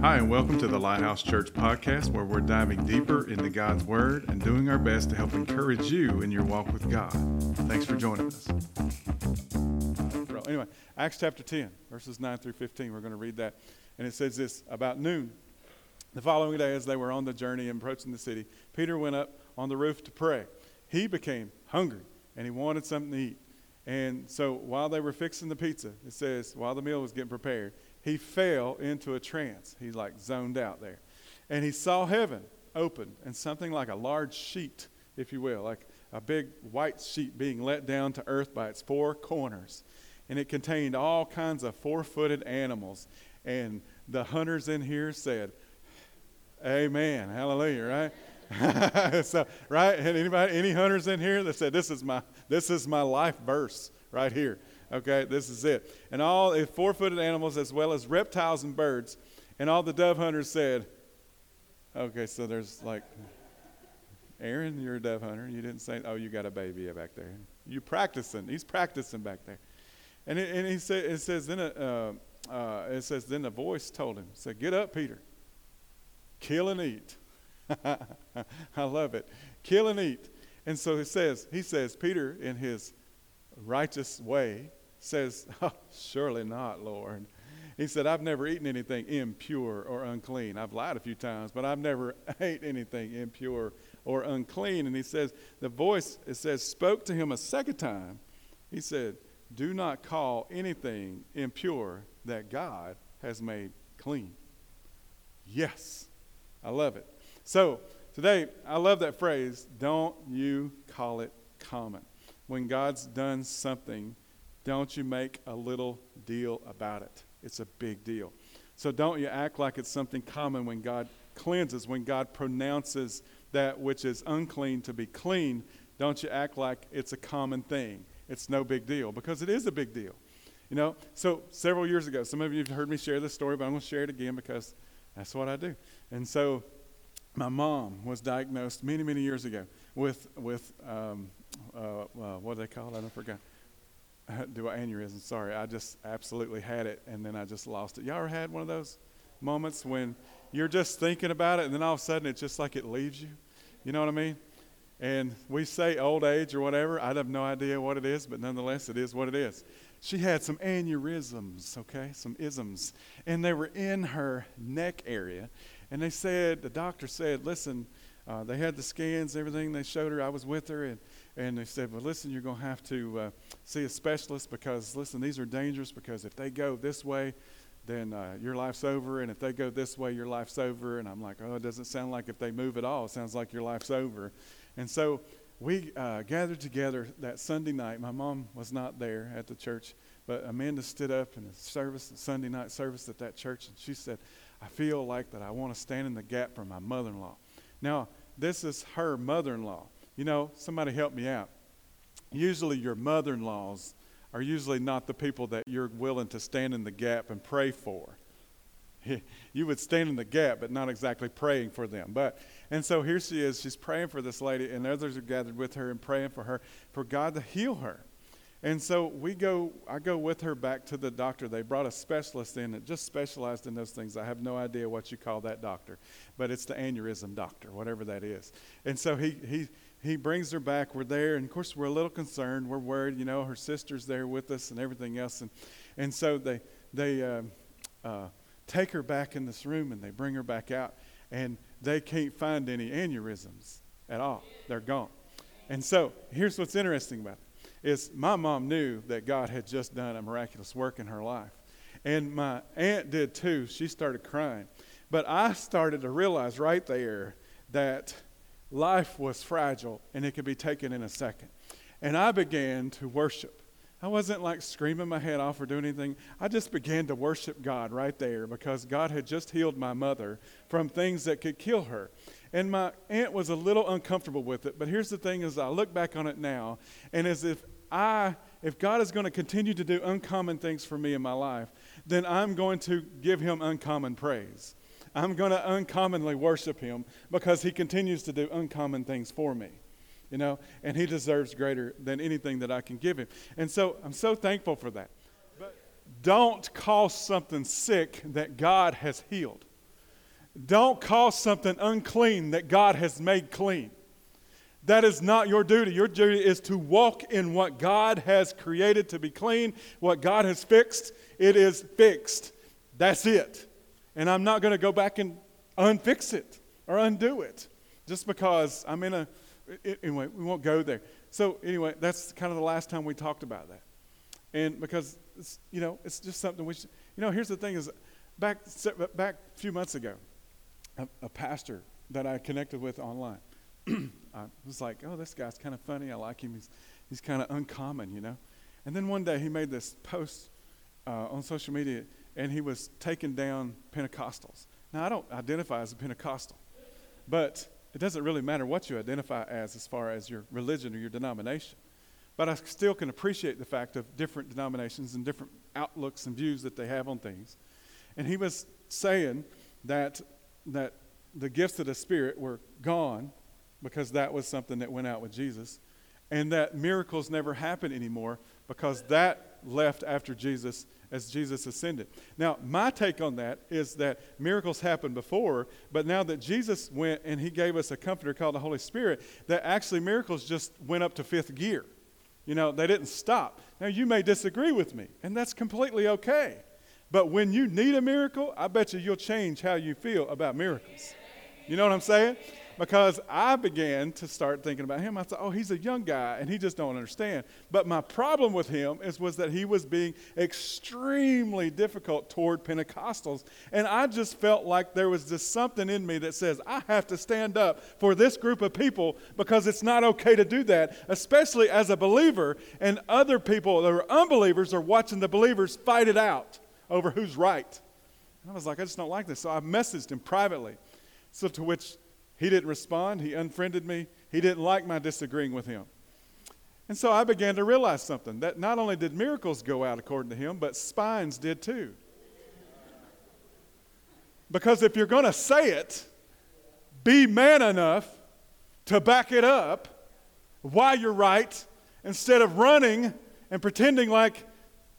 Hi, and welcome to the Lighthouse Church podcast, where we're diving deeper into God's Word and doing our best to help encourage you in your walk with God. Thanks for joining us. Anyway, Acts chapter 10, verses 9 through 15, we're going to read that. And it says this about noon. The following day, as they were on the journey and approaching the city, Peter went up on the roof to pray. He became hungry and he wanted something to eat. And so while they were fixing the pizza, it says, while the meal was getting prepared, he fell into a trance. He like zoned out there. And he saw heaven open and something like a large sheet, if you will, like a big white sheet being let down to earth by its four corners. And it contained all kinds of four footed animals. And the hunters in here said, Amen. Hallelujah, right? so, right? And anybody, any hunters in here that said, This is my this is my life verse right here. Okay, this is it. And all the four footed animals as well as reptiles and birds. And all the dove hunters said, Okay, so there's like, Aaron, you're a dove hunter. You didn't say, Oh, you got a baby back there. You practicing. He's practicing back there. And, it, and he said, it says, then a, uh, uh, it says, then the voice told him, said, Get up, Peter. Kill and eat. I love it. Kill and eat. And so he says, he says, Peter, in his righteous way, says, oh, Surely not, Lord. He said, I've never eaten anything impure or unclean. I've lied a few times, but I've never ate anything impure or unclean. And he says, the voice, it says, spoke to him a second time. He said, Do not call anything impure that God has made clean. Yes, I love it. So, today, I love that phrase, don't you call it common. When God's done something, don't you make a little deal about it. It's a big deal. So don't you act like it's something common when God cleanses, when God pronounces that which is unclean to be clean. Don't you act like it's a common thing. It's no big deal because it is a big deal. You know, so several years ago, some of you have heard me share this story, but I'm going to share it again because that's what I do. And so my mom was diagnosed many, many years ago with, with um, uh, uh, what do they call it? I forgot do aneurysm. Sorry, I just absolutely had it and then I just lost it. Y'all ever had one of those moments when you're just thinking about it and then all of a sudden it's just like it leaves you? You know what I mean? And we say old age or whatever. I have no idea what it is, but nonetheless, it is what it is. She had some aneurysms, okay, some isms, and they were in her neck area. And they said, the doctor said, listen, uh, they had the scans, everything. They showed her. I was with her, and and they said, Well, listen, you're going to have to uh, see a specialist because, listen, these are dangerous because if they go this way, then uh, your life's over. And if they go this way, your life's over. And I'm like, Oh, it doesn't sound like if they move at all, it sounds like your life's over. And so we uh, gathered together that Sunday night. My mom was not there at the church, but Amanda stood up in the service, Sunday night service at that church, and she said, I feel like that I want to stand in the gap for my mother in law. Now, this is her mother in law. You know, somebody help me out. Usually, your mother in laws are usually not the people that you're willing to stand in the gap and pray for. You would stand in the gap, but not exactly praying for them. But and so here she is. She's praying for this lady, and others are gathered with her and praying for her for God to heal her. And so we go. I go with her back to the doctor. They brought a specialist in that just specialized in those things. I have no idea what you call that doctor, but it's the aneurysm doctor, whatever that is. And so he he he brings her back. We're there, and of course, we're a little concerned. We're worried, you know, her sister's there with us and everything else. And, and so they, they uh, uh, take her back in this room and they bring her back out, and they can't find any aneurysms at all. They're gone. And so here's what's interesting about it is my mom knew that God had just done a miraculous work in her life. And my aunt did too. She started crying. But I started to realize right there that life was fragile and it could be taken in a second. And I began to worship. I wasn't like screaming my head off or doing anything. I just began to worship God right there because God had just healed my mother from things that could kill her. And my aunt was a little uncomfortable with it. But here's the thing is I look back on it now and as if I if God is going to continue to do uncommon things for me in my life, then I'm going to give him uncommon praise. I'm going to uncommonly worship him because he continues to do uncommon things for me. You know, and he deserves greater than anything that I can give him. And so I'm so thankful for that. But don't call something sick that God has healed. Don't call something unclean that God has made clean. That is not your duty. Your duty is to walk in what God has created to be clean, what God has fixed. It is fixed. That's it. And I'm not going to go back and unfix it or undo it just because I'm in a. Anyway, we won't go there. So, anyway, that's kind of the last time we talked about that. And because, you know, it's just something we should, you know, here's the thing is back, back a few months ago, a, a pastor that I connected with online, I was like, oh, this guy's kind of funny. I like him. He's, he's kind of uncommon, you know. And then one day he made this post uh, on social media, and he was taking down Pentecostals. Now, I don't identify as a Pentecostal, but it doesn't really matter what you identify as as far as your religion or your denomination. But I still can appreciate the fact of different denominations and different outlooks and views that they have on things. And he was saying that, that the gifts of the Spirit were gone because that was something that went out with Jesus, and that miracles never happen anymore because that left after Jesus as Jesus ascended. Now, my take on that is that miracles happened before, but now that Jesus went and he gave us a comforter called the Holy Spirit, that actually miracles just went up to fifth gear. You know, they didn't stop. Now, you may disagree with me, and that's completely okay. But when you need a miracle, I bet you you'll change how you feel about miracles. You know what I'm saying? Because I began to start thinking about him. I thought, oh, he's a young guy and he just don't understand. But my problem with him is was that he was being extremely difficult toward Pentecostals, and I just felt like there was just something in me that says I have to stand up for this group of people because it's not okay to do that, especially as a believer, and other people that are unbelievers are watching the believers fight it out over who's right. And I was like, I just don't like this. So I messaged him privately. So to which he didn't respond. He unfriended me. He didn't like my disagreeing with him. And so I began to realize something that not only did miracles go out according to him, but spines did too. Because if you're going to say it, be man enough to back it up why you're right instead of running and pretending like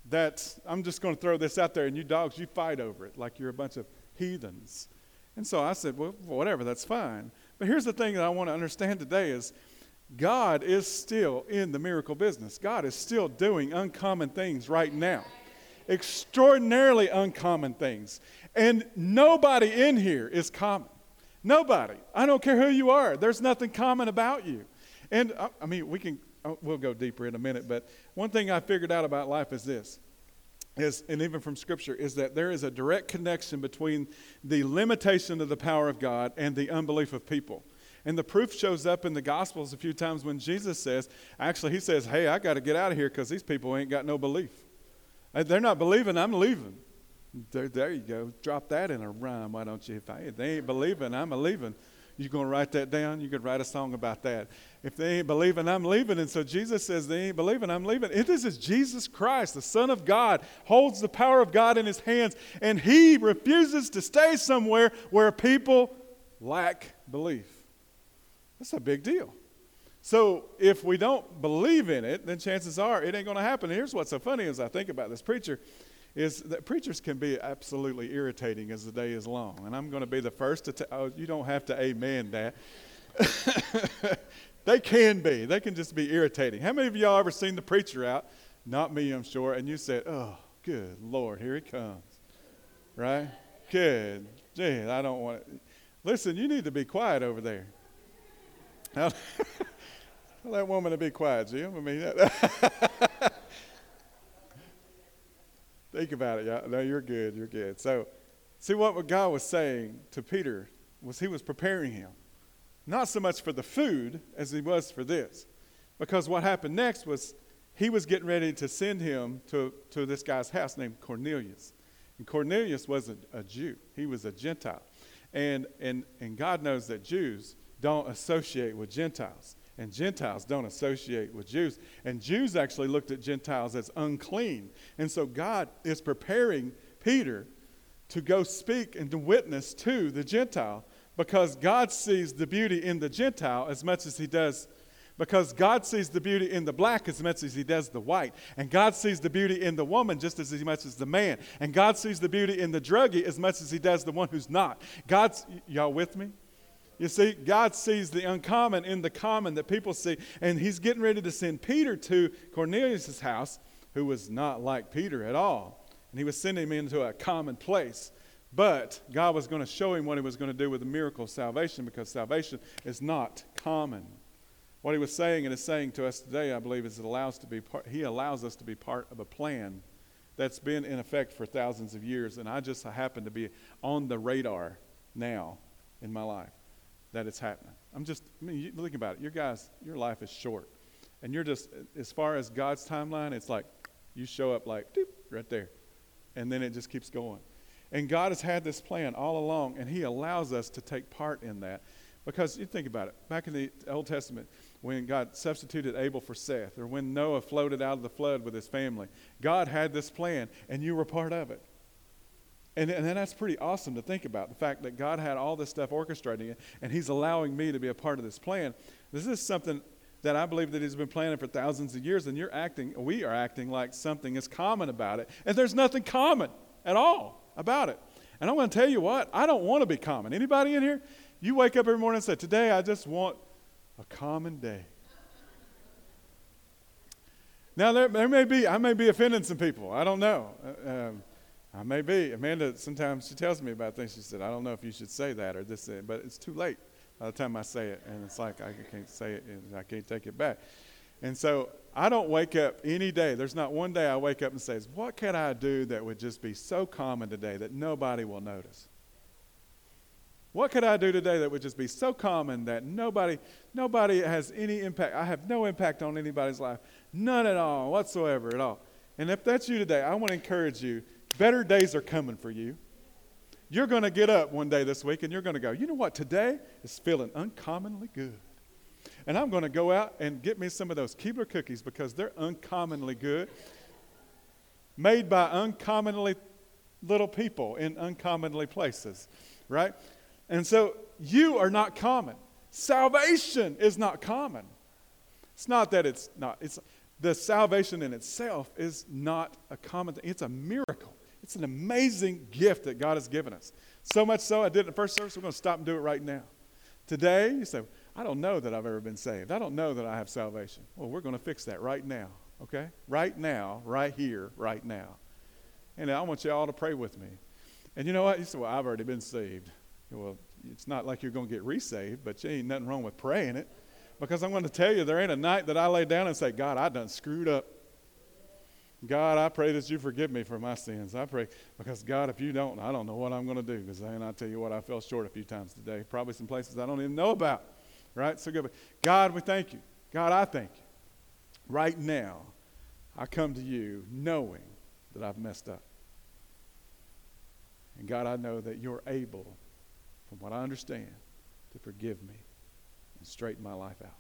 that I'm just going to throw this out there and you dogs, you fight over it like you're a bunch of heathens. And so I said, well, whatever, that's fine. But here's the thing that I want to understand today is God is still in the miracle business. God is still doing uncommon things right now. Extraordinarily uncommon things. And nobody in here is common. Nobody. I don't care who you are. There's nothing common about you. And uh, I mean, we can, uh, we'll go deeper in a minute, but one thing I figured out about life is this is, and even from Scripture, is that there is a direct connection between the limitation of the power of God and the unbelief of people. And the proof shows up in the Gospels a few times when Jesus says, actually, he says, Hey, I got to get out of here because these people ain't got no belief. Uh, they're not believing, I'm leaving. There, there you go. Drop that in a rhyme, why don't you? If, I, they ain't believing, I'm a leaving. You going to write that down? You could write a song about that. If they ain't believing, I'm leaving. And so Jesus says, they ain't believing, I'm leaving. This is Jesus Christ, the Son of God, holds the power of God in his hands, and he refuses to stay somewhere where people lack belief. That's a big deal. So if we don't believe in it, then chances are it ain't going to happen. here's what's so funny as I think about this preacher is that preachers can be absolutely irritating as the day is long. And I'm going to be the first to tell oh, you don't have to amen that. they can be. They can just be irritating. How many of y'all ever seen the preacher out? Not me, I'm sure. And you said, oh, good Lord, here he comes. Right? Good. Gee, I don't want to. Listen, you need to be quiet over there. Tell that woman to be quiet, Jim. I mean, Think about it. Yeah, no, you're good. You're good. So, see what God was saying to Peter was He was preparing him, not so much for the food as He was for this, because what happened next was He was getting ready to send him to to this guy's house named Cornelius, and Cornelius wasn't a Jew; he was a Gentile, and and and God knows that Jews don't associate with Gentiles and Gentiles don't associate with Jews. And Jews actually looked at Gentiles as unclean. And so God is preparing Peter to go speak and to witness to the Gentile because God sees the beauty in the Gentile as much as he does Because God sees the beauty in the black as much as He does the white. And God sees the beauty in the woman just as much as the man. And God sees the beauty in the druggie as much as He does the one who's not. God's, y'all with me? You see, God sees the uncommon in the common that people see. And He's getting ready to send Peter to Cornelius' house, who was not like Peter at all. And He was sending him into a common place. But God was going to show him what He was going to do with the miracle of salvation because salvation is not common. What he was saying and is saying to us today, I believe, is it allows to be part, he allows us to be part of a plan that's been in effect for thousands of years, and I just happen to be on the radar now in my life that it's happening. I'm just, I mean, you, think about it. Your guys, your life is short, and you're just, as far as God's timeline, it's like you show up like doop, right there, and then it just keeps going. And God has had this plan all along, and He allows us to take part in that. Because you think about it, back in the Old Testament, when God substituted Abel for Seth, or when Noah floated out of the flood with his family, God had this plan, and you were part of it. And, and that's pretty awesome to think about the fact that God had all this stuff orchestrating it, and He's allowing me to be a part of this plan. This is something that I believe that He's been planning for thousands of years, and you're acting, we are acting like something is common about it, and there's nothing common at all about it. And I'm going to tell you what, I don't want to be common. Anybody in here? You wake up every morning and say, Today I just want a common day. Now, there, there may be, I may be offending some people. I don't know. Uh, um, I may be. Amanda, sometimes she tells me about things. She said, I don't know if you should say that or this, but it's too late by the time I say it. And it's like, I can't say it and I can't take it back. And so I don't wake up any day. There's not one day I wake up and says, What can I do that would just be so common today that nobody will notice? What could I do today that would just be so common that nobody, nobody has any impact? I have no impact on anybody's life. None at all, whatsoever at all. And if that's you today, I want to encourage you. Better days are coming for you. You're going to get up one day this week and you're going to go, you know what, today is feeling uncommonly good. And I'm going to go out and get me some of those Keebler cookies because they're uncommonly good. Made by uncommonly little people in uncommonly places, right? And so you are not common. Salvation is not common. It's not that it's not, it's the salvation in itself is not a common thing. It's a miracle. It's an amazing gift that God has given us. So much so, I did it in the first service. We're going to stop and do it right now. Today, you say, I don't know that I've ever been saved. I don't know that I have salvation. Well, we're going to fix that right now, okay? Right now, right here, right now. And I want you all to pray with me. And you know what? You say, Well, I've already been saved. Well, it's not like you're going to get resaved, but you ain't nothing wrong with praying it. Because I'm going to tell you, there ain't a night that I lay down and say, God, I done screwed up. God, I pray that you forgive me for my sins. I pray because God, if you don't, I don't know what I'm going to do. Because then I tell you what, I fell short a few times today. Probably some places I don't even know about. Right? So good. God, we thank you. God, I thank you. Right now, I come to you knowing that I've messed up. And God, I know that you're able from what I understand, to forgive me and straighten my life out.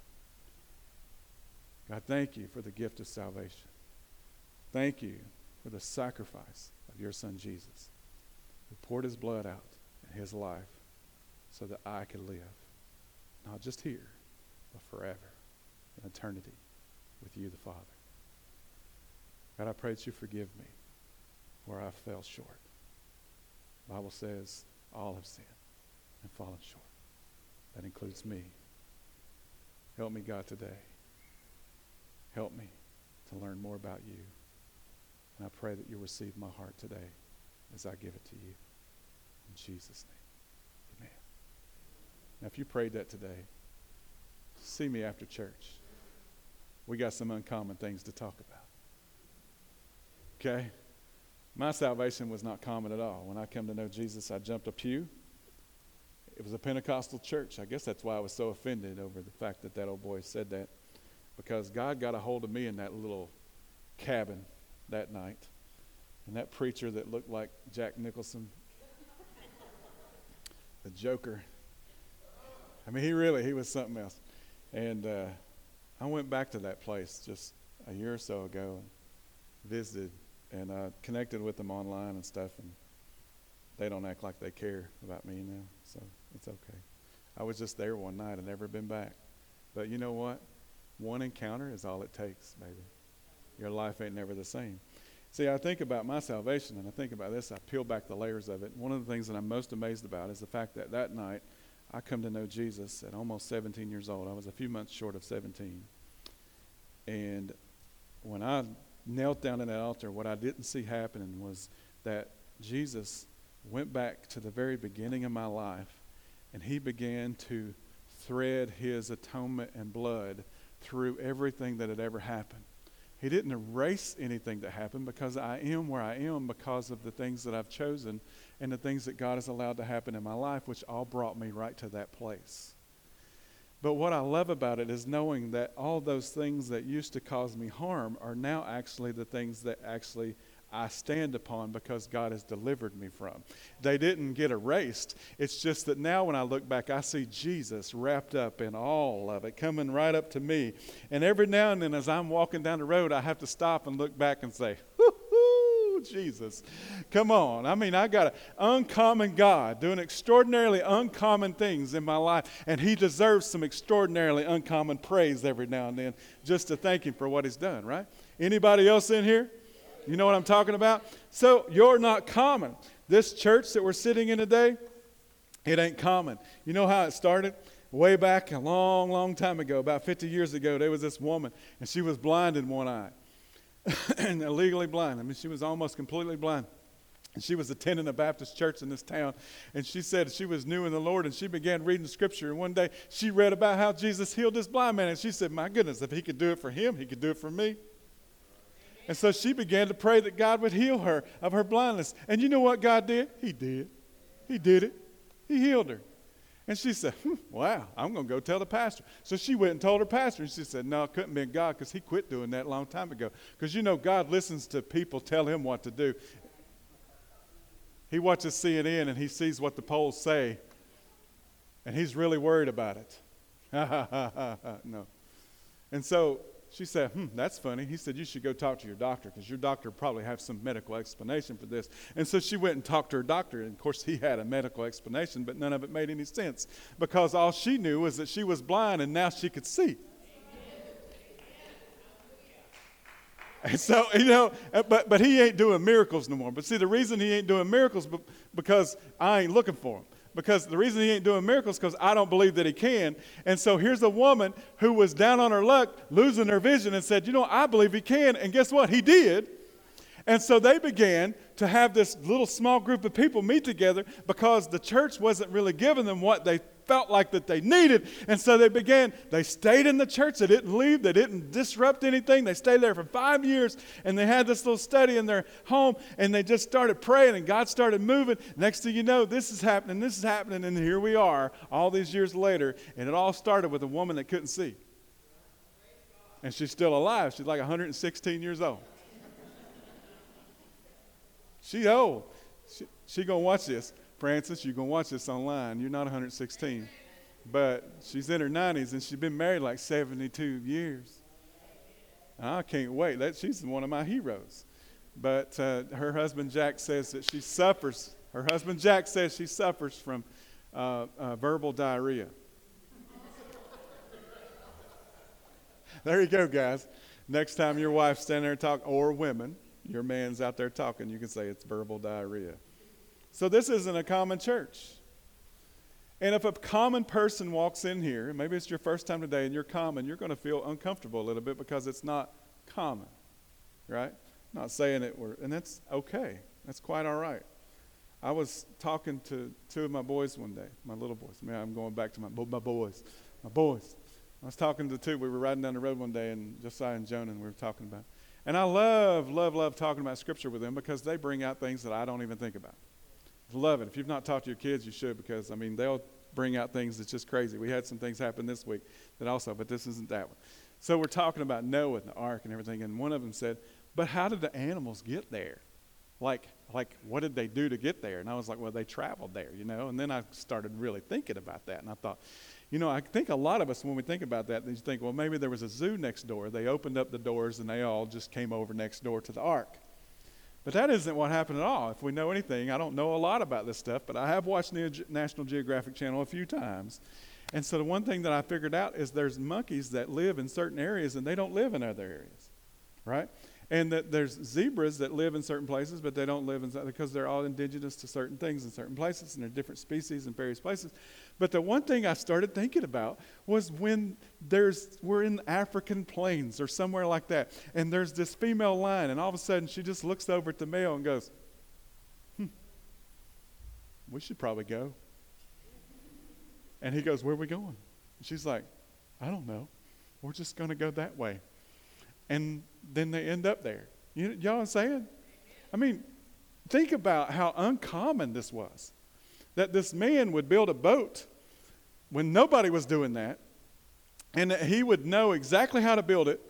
God, thank you for the gift of salvation. Thank you for the sacrifice of your son Jesus, who poured his blood out in his life so that I could live, not just here, but forever in eternity with you, the Father. God, I pray that you forgive me where I fell short. The Bible says all have sinned and fallen short. That includes me. Help me, God, today. Help me to learn more about you. And I pray that you'll receive my heart today as I give it to you. In Jesus' name. Amen. Now, if you prayed that today, see me after church. We got some uncommon things to talk about. Okay? My salvation was not common at all. When I come to know Jesus, I jumped a pew it was a Pentecostal church. I guess that's why I was so offended over the fact that that old boy said that. Because God got a hold of me in that little cabin that night. And that preacher that looked like Jack Nicholson, the Joker. I mean, he really, he was something else. And uh, I went back to that place just a year or so ago and visited and connected with them online and stuff. And they don't act like they care about me now. So it's okay. I was just there one night. I've never been back. But you know what? One encounter is all it takes, baby. Your life ain't never the same. See, I think about my salvation and I think about this. I peel back the layers of it. One of the things that I'm most amazed about is the fact that that night I come to know Jesus at almost 17 years old. I was a few months short of 17. And when I knelt down at that altar, what I didn't see happening was that Jesus went back to the very beginning of my life and he began to thread his atonement and blood through everything that had ever happened. He didn't erase anything that happened because I am where I am because of the things that I've chosen and the things that God has allowed to happen in my life, which all brought me right to that place. But what I love about it is knowing that all those things that used to cause me harm are now actually the things that actually I stand upon because God has delivered me from. They didn't get erased. It's just that now when I look back, I see Jesus wrapped up in all of it, coming right up to me. And every now and then, as I'm walking down the road, I have to stop and look back and say, Jesus. Come on. I mean, I got an uncommon God doing extraordinarily uncommon things in my life, and He deserves some extraordinarily uncommon praise every now and then just to thank Him for what He's done, right? Anybody else in here? You know what I'm talking about? So you're not common. This church that we're sitting in today, it ain't common. You know how it started? Way back a long, long time ago, about 50 years ago, there was this woman, and she was blind in one eye. and illegally blind. I mean, she was almost completely blind. And she was attending a Baptist church in this town. And she said she was new in the Lord and she began reading scripture. And one day she read about how Jesus healed this blind man. And she said, My goodness, if he could do it for him, he could do it for me. And so she began to pray that God would heal her of her blindness. And you know what God did? He did. He did it. He healed her. And she said, hmm, Wow, I'm going to go tell the pastor. So she went and told her pastor. And she said, No, it couldn't be God because he quit doing that a long time ago. Because you know, God listens to people tell him what to do. He watches CNN and he sees what the polls say. And he's really worried about it. no. And so she said, Hmm, that's funny. He said, You should go talk to your doctor because your doctor probably has some medical explanation for this. And so she went and talked to her doctor. And of course, he had a medical explanation, but none of it made any sense because all she knew was that she was blind and now she could see. And so, you know, uh, but, but he ain't doing miracles no more. But see, the reason he ain't doing miracles because I ain't looking for him because the reason he ain't doing miracles because I don't believe that he can. And so here's a woman who was down on her luck, losing her vision, and said, You know, I believe he can. And guess what? He did. And so they began to have this little small group of people meet together because the church wasn't really giving them what they felt like that they needed. And so they began, they stayed in the church. They didn't leave. They didn't disrupt anything. They stayed there for five years and they had this little study in their home and they just started praying and God started moving. Next thing you know, this is happening, this is happening, and here we are all these years later. And it all started with a woman that couldn't see. And she's still alive. She's like 116 years old. She old. She, she gonna watch this. Francis, you're going to watch this online. You're not 116. But she's in her 90s and she's been married like 72 years. I can't wait. That, she's one of my heroes. But uh, her husband Jack says that she suffers. Her husband Jack says she suffers from uh, uh, verbal diarrhea. there you go, guys. Next time your wife's standing there talking, or women, your man's out there talking, you can say it's verbal diarrhea. So this isn't a common church. And if a common person walks in here, maybe it's your first time today and you're common, you're going to feel uncomfortable a little bit because it's not common, right? Not saying it were, and that's okay. That's quite all right. I was talking to two of my boys one day, my little boys. Man, I'm going back to my, my boys. My boys. I was talking to two. We were riding down the road one day, and Josiah and Jonah, and we were talking about. And I love, love, love talking about Scripture with them because they bring out things that I don't even think about. Love it. If you've not talked to your kids, you should because, I mean, they'll bring out things that's just crazy. We had some things happen this week that also, but this isn't that one. So we're talking about Noah and the ark and everything, and one of them said, But how did the animals get there? Like, like what did they do to get there? And I was like, Well, they traveled there, you know? And then I started really thinking about that, and I thought, you know, I think a lot of us, when we think about that, you think, well, maybe there was a zoo next door. They opened up the doors and they all just came over next door to the ark. But that isn't what happened at all. If we know anything, I don't know a lot about this stuff, but I have watched the National Geographic Channel a few times. And so the one thing that I figured out is there's monkeys that live in certain areas and they don't live in other areas, right? And that there's zebras that live in certain places, but they don't live in because they're all indigenous to certain things in certain places, and they're different species in various places. But the one thing I started thinking about was when there's we're in African plains or somewhere like that, and there's this female lion, and all of a sudden she just looks over at the male and goes, "Hmm, we should probably go." And he goes, "Where are we going?" And she's like, "I don't know. We're just going to go that way." And then they end up there. You, y'all I'm saying? I mean, think about how uncommon this was. That this man would build a boat when nobody was doing that, and that he would know exactly how to build it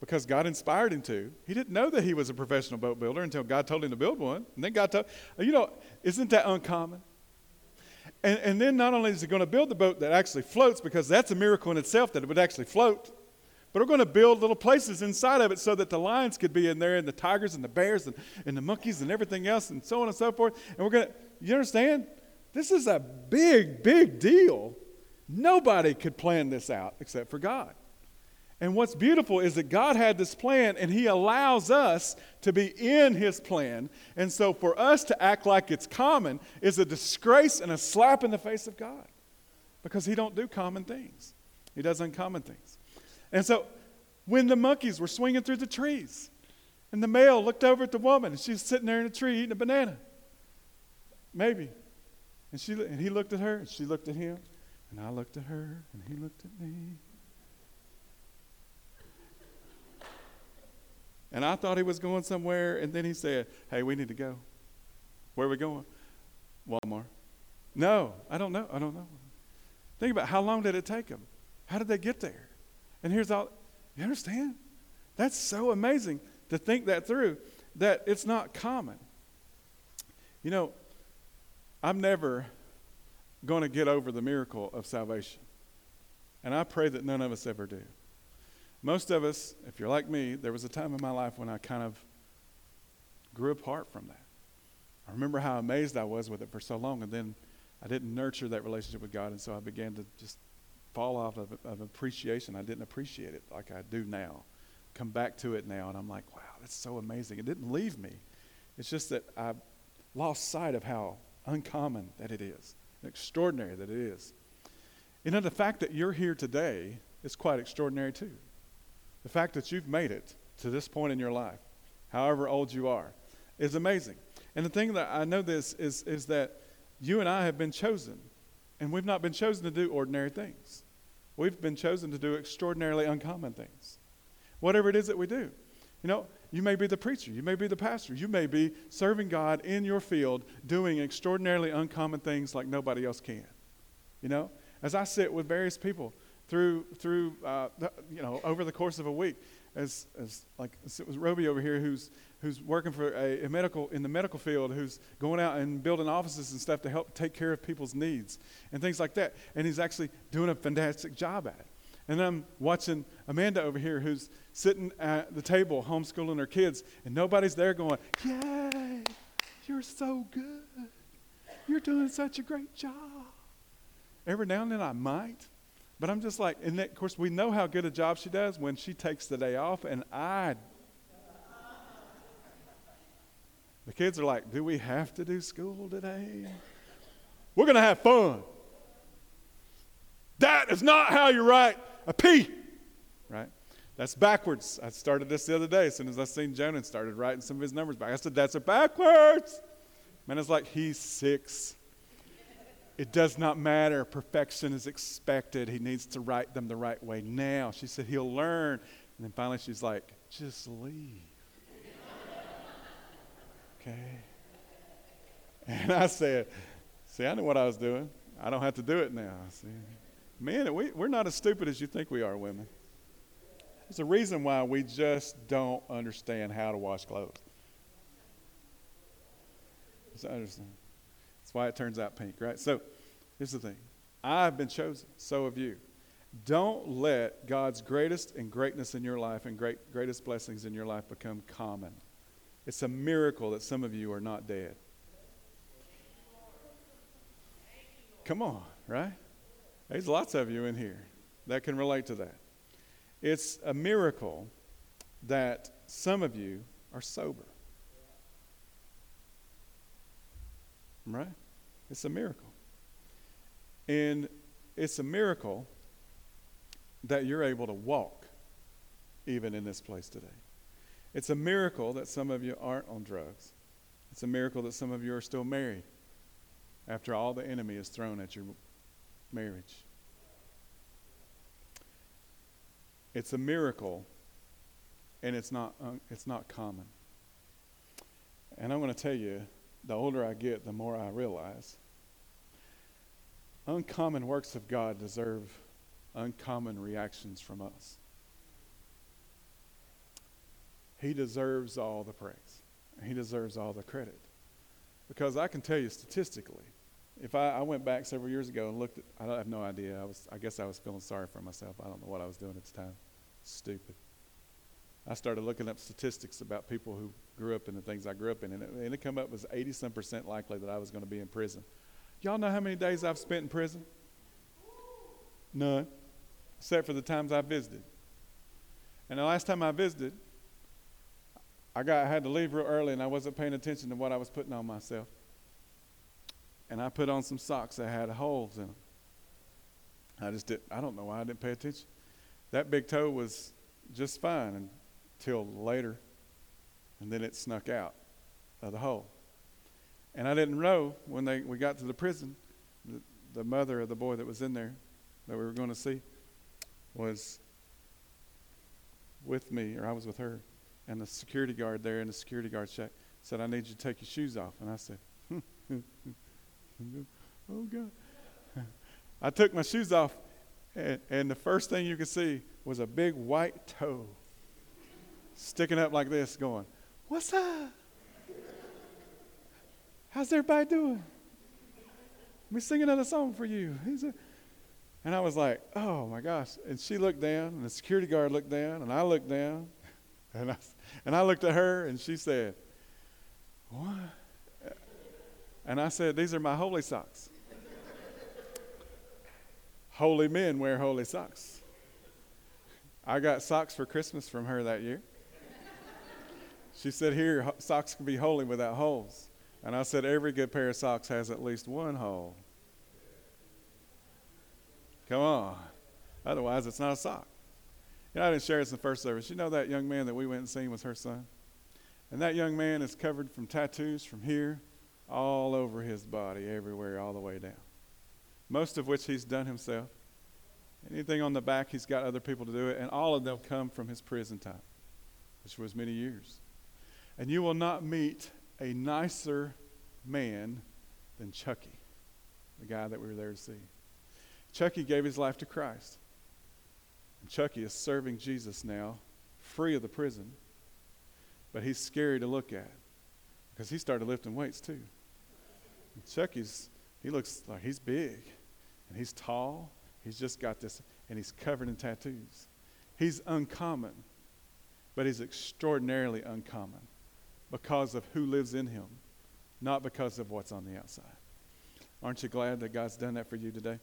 because God inspired him to. He didn't know that he was a professional boat builder until God told him to build one. And then God told, you know, isn't that uncommon? And, and then not only is he going to build the boat that actually floats, because that's a miracle in itself that it would actually float, but we're going to build little places inside of it so that the lions could be in there and the tigers and the bears and, and the monkeys and everything else and so on and so forth. And we're going to, you understand? This is a big, big deal. Nobody could plan this out except for God. And what's beautiful is that God had this plan and He allows us to be in His plan. And so for us to act like it's common is a disgrace and a slap in the face of God because He don't do common things, He does uncommon things. And so when the monkeys were swinging through the trees, and the male looked over at the woman, and she's sitting there in a tree eating a banana. Maybe. And, she, and he looked at her, and she looked at him, and I looked at her, and he looked at me. And I thought he was going somewhere, and then he said, Hey, we need to go. Where are we going? Walmart. No, I don't know. I don't know. Think about how long did it take them? How did they get there? And here's all, you understand? That's so amazing to think that through, that it's not common. You know, I'm never going to get over the miracle of salvation. And I pray that none of us ever do. Most of us, if you're like me, there was a time in my life when I kind of grew apart from that. I remember how amazed I was with it for so long, and then I didn't nurture that relationship with God, and so I began to just fall off of, of appreciation. I didn't appreciate it like I do now. Come back to it now, and I'm like, wow, that's so amazing. It didn't leave me. It's just that I lost sight of how uncommon that it is, extraordinary that it is. You know, the fact that you're here today is quite extraordinary too. The fact that you've made it to this point in your life, however old you are, is amazing. And the thing that I know this is, is that you and I have been chosen, and we've not been chosen to do ordinary things. We've been chosen to do extraordinarily uncommon things. Whatever it is that we do. You know, you may be the preacher, you may be the pastor, you may be serving God in your field, doing extraordinarily uncommon things like nobody else can. You know, as I sit with various people through through uh, you know over the course of a week, as as like it was Roby over here who's who's working for a, a, medical in the medical field, who's going out and building offices and stuff to help take care of people's needs and things like that. And he's actually doing a fantastic job at it. And I'm watching Amanda over here who's sitting at the table homeschooling her kids, and nobody's there going, Yay, you're so good. You're doing such a great job. Every now and then I might, but I'm just like, and of course, we know how good a job she does when she takes the day off, and I The kids are like, Do we have to do school today? We're going to have fun. That is not how you write a P, right? That's backwards. I started this the other day as soon as I seen Jonah started writing some of his numbers back. I said, That's a backwards. Man, it's like, He's six. It does not matter. Perfection is expected. He needs to write them the right way now. She said, He'll learn. And then finally she's like, Just leave okay. And I said, see, I knew what I was doing. I don't have to do it now. See, we, we're not as stupid as you think we are, women. There's a reason why we just don't understand how to wash clothes. I understand. That's why it turns out pink, right? So here's the thing I've been chosen, so have you. Don't let God's greatest and greatness in your life and great, greatest blessings in your life become common. It's a miracle that some of you are not dead. Come on, right? There's lots of you in here that can relate to that. It's a miracle that some of you are sober. Right? It's a miracle. And it's a miracle that you're able to walk even in this place today. It's a miracle that some of you aren't on drugs. It's a miracle that some of you are still married after all the enemy is thrown at your marriage. It's a miracle, and it's not, uh, it's not common. And I'm going to tell you, the older I get, the more I realize uncommon works of God deserve uncommon reactions from us. He deserves all the praise. He deserves all the credit. Because I can tell you statistically, if I, I, went back several years ago and looked at, I have no idea. I was, I guess I was feeling sorry for myself. I don't know what I was doing at the time. Stupid. I started looking up statistics about people who grew up in the things I grew up in, and it, and it come up as 80 some percent likely that I was going to be in prison. Y'all know how many days I've spent in prison? None, except for the times I visited. And the last time I visited, I got I had to leave real early, and I wasn't paying attention to what I was putting on myself and I put on some socks that had holes in them. I just did. I don't know why I didn't pay attention. That big toe was just fine until later, and then it snuck out of the hole. And I didn't know when they we got to the prison, the, the mother of the boy that was in there that we were going to see was with me, or I was with her, and the security guard there in the security guard check said, "I need you to take your shoes off," and I said. oh God. I took my shoes off, and, and the first thing you could see was a big white toe sticking up like this, going, What's up? How's everybody doing? Let me sing another song for you. And I was like, oh my gosh. And she looked down, and the security guard looked down, and I looked down, and I, and I looked at her, and she said, What? And I said, These are my holy socks. holy men wear holy socks. I got socks for Christmas from her that year. She said, Here, socks can be holy without holes. And I said, Every good pair of socks has at least one hole. Come on. Otherwise, it's not a sock. You know, I didn't share this in the first service. You know that young man that we went and seen was her son? And that young man is covered from tattoos from here all over his body, everywhere, all the way down. Most of which he's done himself. Anything on the back, he's got other people to do it, and all of them come from his prison time, which was many years. And you will not meet a nicer man than Chucky, the guy that we were there to see. Chucky gave his life to Christ. And Chucky is serving Jesus now, free of the prison, but he's scary to look at because he started lifting weights too. And Chucky's, he looks like he's big and he's tall. He's just got this, and he's covered in tattoos. He's uncommon, but he's extraordinarily uncommon because of who lives in him, not because of what's on the outside. Aren't you glad that God's done that for you today?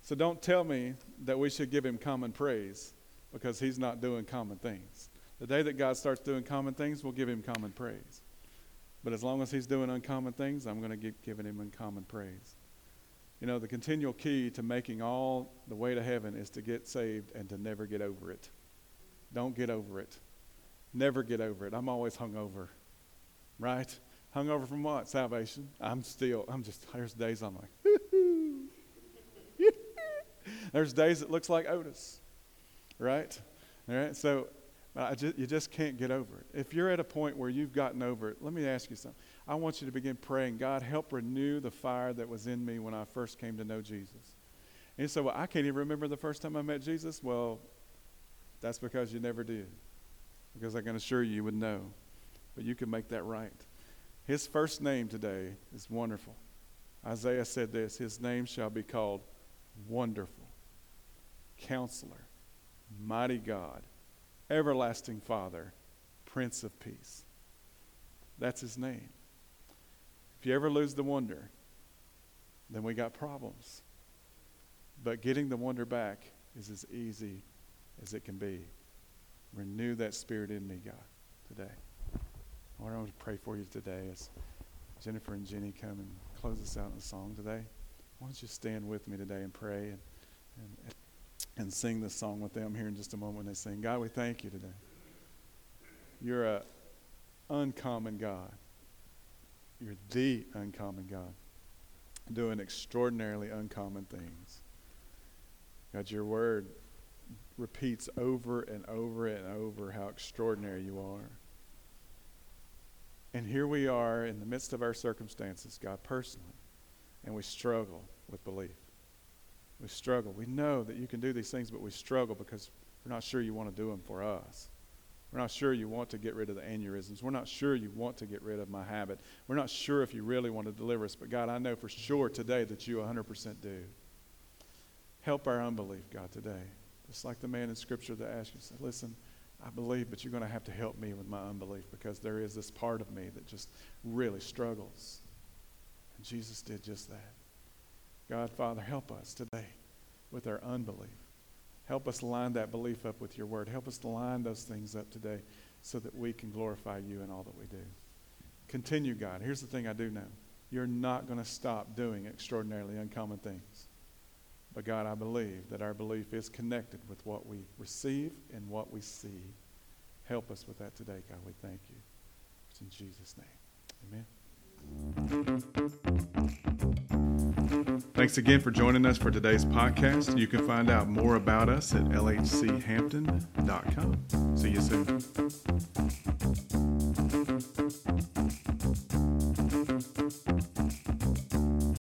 So don't tell me that we should give him common praise because he's not doing common things. The day that God starts doing common things, we'll give him common praise. But as long as he's doing uncommon things, I'm going to keep giving him uncommon praise. You know, the continual key to making all the way to heaven is to get saved and to never get over it. Don't get over it. Never get over it. I'm always hungover, right? Hungover from what? Salvation. I'm still, I'm just, there's days I'm like, there's days it looks like Otis, right? All right, so just, you just can't get over it. If you're at a point where you've gotten over it, let me ask you something. I want you to begin praying, God, help renew the fire that was in me when I first came to know Jesus. And so well, I can't even remember the first time I met Jesus. Well, that's because you never did. Because I can assure you, you would know. But you can make that right. His first name today is wonderful. Isaiah said this His name shall be called Wonderful, Counselor, Mighty God Everlasting Father, Prince of Peace. That's his name. If you ever lose the wonder, then we got problems. But getting the wonder back is as easy as it can be. Renew that spirit in me, God, today. I want to pray for you today as Jennifer and Jenny come and close us out in a song today. Why don't you stand with me today and pray and, and, and sing this song with them here in just a moment when they sing. God, we thank you today. You're a uncommon God. You're the uncommon God, doing extraordinarily uncommon things. God, your word repeats over and over and over how extraordinary you are. And here we are in the midst of our circumstances, God, personally, and we struggle with belief. We struggle. We know that you can do these things, but we struggle because we're not sure you want to do them for us. We're not sure you want to get rid of the aneurysms. We're not sure you want to get rid of my habit. We're not sure if you really want to deliver us. But God, I know for sure today that you 100% do. Help our unbelief, God, today. Just like the man in Scripture that asked you, said, listen, I believe, but you're going to have to help me with my unbelief because there is this part of me that just really struggles. And Jesus did just that. God, Father, help us today with our unbelief. Help us line that belief up with your word. Help us line those things up today so that we can glorify you in all that we do. Continue, God. Here's the thing I do know you're not going to stop doing extraordinarily uncommon things. But God, I believe that our belief is connected with what we receive and what we see. Help us with that today, God. We thank you. It's in Jesus' name. Amen. Thanks again for joining us for today's podcast. You can find out more about us at lhchampton.com. See you soon.